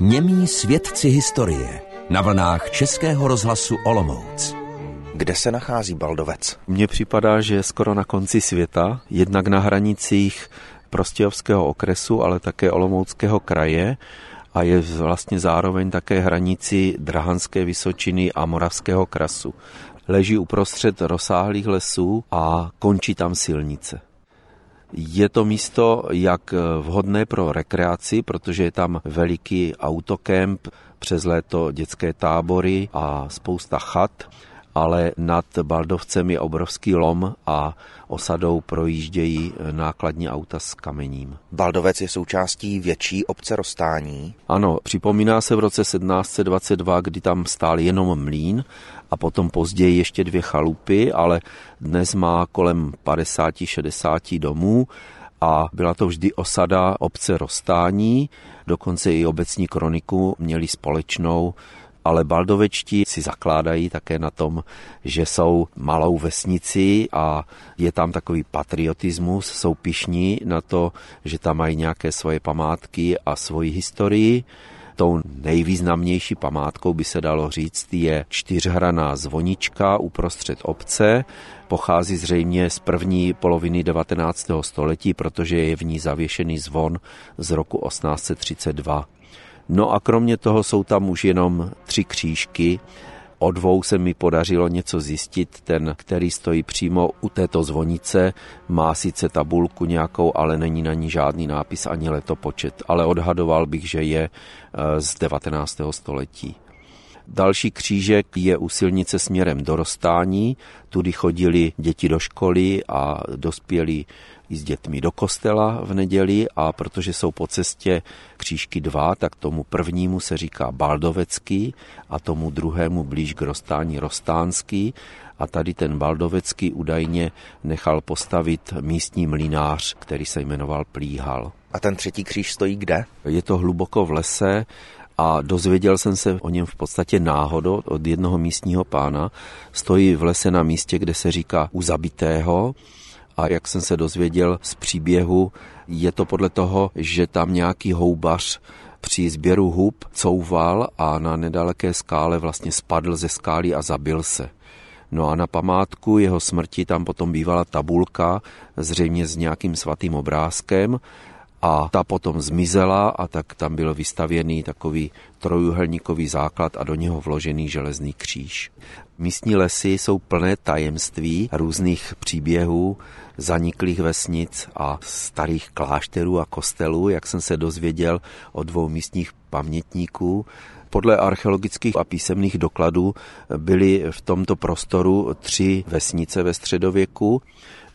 Němí svědci historie na vlnách Českého rozhlasu Olomouc. Kde se nachází Baldovec? Mně připadá, že je skoro na konci světa, jednak na hranicích Prostějovského okresu, ale také Olomouckého kraje a je vlastně zároveň také hranici Drahanské Vysočiny a Moravského krasu. Leží uprostřed rozsáhlých lesů a končí tam silnice. Je to místo jak vhodné pro rekreaci, protože je tam veliký autokemp, přes léto dětské tábory a spousta chat, ale nad Baldovcem je obrovský lom a osadou projíždějí nákladní auta s kamením. Baldovec je součástí větší obce Rostání. Ano, připomíná se v roce 1722, kdy tam stál jenom mlín a potom později ještě dvě chalupy, ale dnes má kolem 50-60 domů a byla to vždy osada obce Rostání, dokonce i obecní kroniku měli společnou ale Baldovečtí si zakládají také na tom, že jsou malou vesnici a je tam takový patriotismus, jsou pišní na to, že tam mají nějaké svoje památky a svoji historii. Tou nejvýznamnější památkou by se dalo říct je čtyřhraná zvonička uprostřed obce. Pochází zřejmě z první poloviny 19. století, protože je v ní zavěšený zvon z roku 1832. No a kromě toho jsou tam už jenom tři křížky. O dvou se mi podařilo něco zjistit. Ten, který stojí přímo u této zvonice, má sice tabulku nějakou, ale není na ní žádný nápis ani letopočet. Ale odhadoval bych, že je eh, z 19. století. Další křížek je u silnice směrem do Rostání, tudy chodili děti do školy a dospěli i s dětmi do kostela v neděli a protože jsou po cestě křížky dva, tak tomu prvnímu se říká Baldovecký a tomu druhému blíž k Rostání Rostánský a tady ten Baldovecký údajně nechal postavit místní mlinář, který se jmenoval Plíhal. A ten třetí kříž stojí kde? Je to hluboko v lese a dozvěděl jsem se o něm v podstatě náhodou od jednoho místního pána. Stojí v lese na místě, kde se říká u zabitého a jak jsem se dozvěděl z příběhu, je to podle toho, že tam nějaký houbař při sběru hub couval a na nedaleké skále vlastně spadl ze skály a zabil se. No a na památku jeho smrti tam potom bývala tabulka, zřejmě s nějakým svatým obrázkem a ta potom zmizela a tak tam byl vystavěný takový trojuhelníkový základ a do něho vložený železný kříž. Místní lesy jsou plné tajemství, různých příběhů, zaniklých vesnic a starých klášterů a kostelů, jak jsem se dozvěděl od dvou místních pamětníků. Podle archeologických a písemných dokladů byly v tomto prostoru tři vesnice ve středověku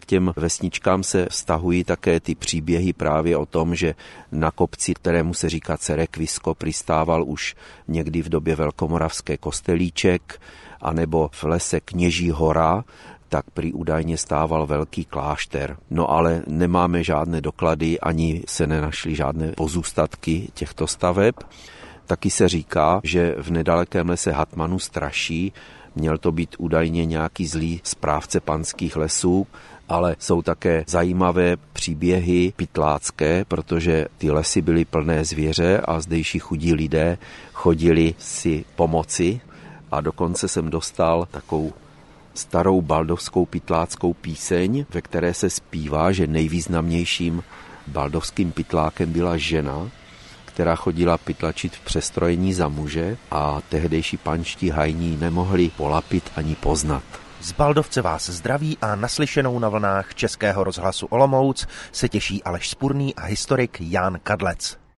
k těm vesničkám se vztahují také ty příběhy právě o tom, že na kopci, kterému se říká Cerekvisko, přistával už někdy v době Velkomoravské kostelíček, anebo v lese Kněží hora, tak prý údajně stával velký klášter. No ale nemáme žádné doklady, ani se nenašly žádné pozůstatky těchto staveb. Taky se říká, že v nedalekém lese Hatmanu straší Měl to být údajně nějaký zlý správce panských lesů, ale jsou také zajímavé příběhy pytlácké, protože ty lesy byly plné zvěře a zdejší chudí lidé chodili si pomoci a dokonce jsem dostal takovou starou baldovskou pytláckou píseň, ve které se zpívá, že nejvýznamnějším baldovským pytlákem byla žena, která chodila pytlačit v přestrojení za muže a tehdejší panští hajní nemohli polapit ani poznat. Z Baldovce vás zdraví a naslyšenou na vlnách Českého rozhlasu Olomouc se těší Aleš Spurný a historik Jan Kadlec.